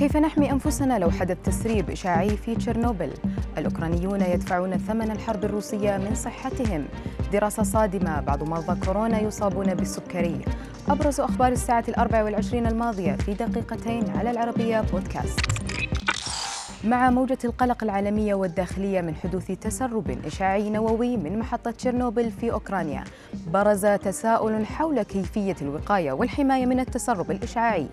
كيف نحمي أنفسنا لو حدث تسريب إشاعي في تشيرنوبل؟ الأوكرانيون يدفعون ثمن الحرب الروسية من صحتهم. دراسة صادمة بعض مرضى كورونا يصابون بالسكري. أبرز أخبار الساعة الأربع والعشرين الماضية في دقيقتين على العربية بودكاست. مع موجة القلق العالمية والداخلية من حدوث تسرب إشعاعي نووي من محطة تشيرنوبل في أوكرانيا. برز تساؤل حول كيفية الوقاية والحماية من التسرب الإشعاعي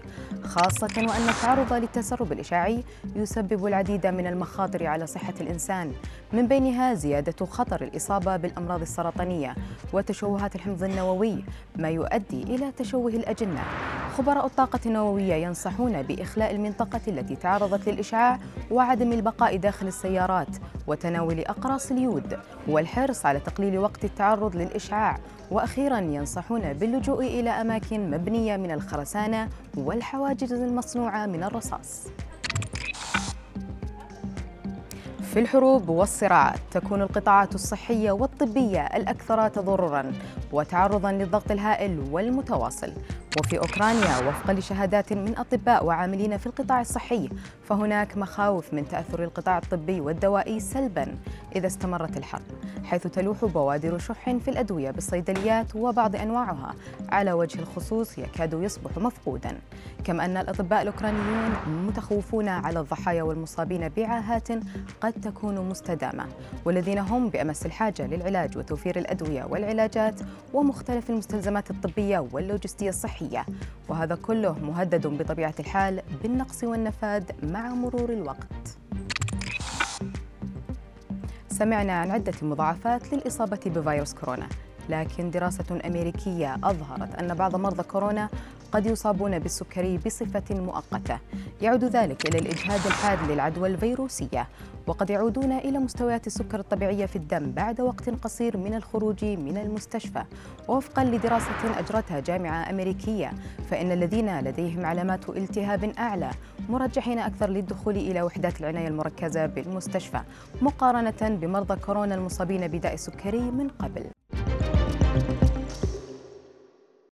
خاصة وأن التعرض للتسرب الإشعاعي يسبب العديد من المخاطر على صحة الإنسان من بينها زيادة خطر الإصابة بالأمراض السرطانية وتشوهات الحمض النووي ما يؤدي إلى تشوه الأجنة. خبراء الطاقة النووية ينصحون بإخلاء المنطقة التي تعرضت للإشعاع وعدم البقاء داخل السيارات وتناول أقراص اليود والحرص على تقليل وقت التعرض للإشعاع. وأخيرا ينصحون باللجوء إلى أماكن مبنية من الخرسانة والحواجز المصنوعة من الرصاص. في الحروب والصراعات تكون القطاعات الصحية والطبية الأكثر تضرراً وتعرضاً للضغط الهائل والمتواصل. وفي أوكرانيا وفقا لشهادات من أطباء وعاملين في القطاع الصحي فهناك مخاوف من تأثر القطاع الطبي والدوائي سلبا إذا استمرت الحرب حيث تلوح بوادر شح في الأدوية بالصيدليات وبعض أنواعها على وجه الخصوص يكاد يصبح مفقودا. كما أن الأطباء الأوكرانيون متخوفون على الضحايا والمصابين بعاهات قد تكون مستدامة والذين هم بأمس الحاجة للعلاج وتوفير الأدوية والعلاجات ومختلف المستلزمات الطبية واللوجستية الصحية. وهذا كله مهدد بطبيعة الحال بالنقص والنفاد مع مرور الوقت. سمعنا عن عدة مضاعفات للإصابة بفيروس كورونا. لكن دراسة أمريكية أظهرت أن بعض مرضى كورونا قد يصابون بالسكري بصفة مؤقتة. يعود ذلك إلى الإجهاد الحاد للعدوى الفيروسية. وقد يعودون إلى مستويات السكر الطبيعية في الدم بعد وقت قصير من الخروج من المستشفى. وفقا لدراسة أجرتها جامعة أمريكية فإن الذين لديهم علامات التهاب أعلى مرجحين أكثر للدخول إلى وحدات العناية المركزة بالمستشفى مقارنة بمرضى كورونا المصابين بداء السكري من قبل.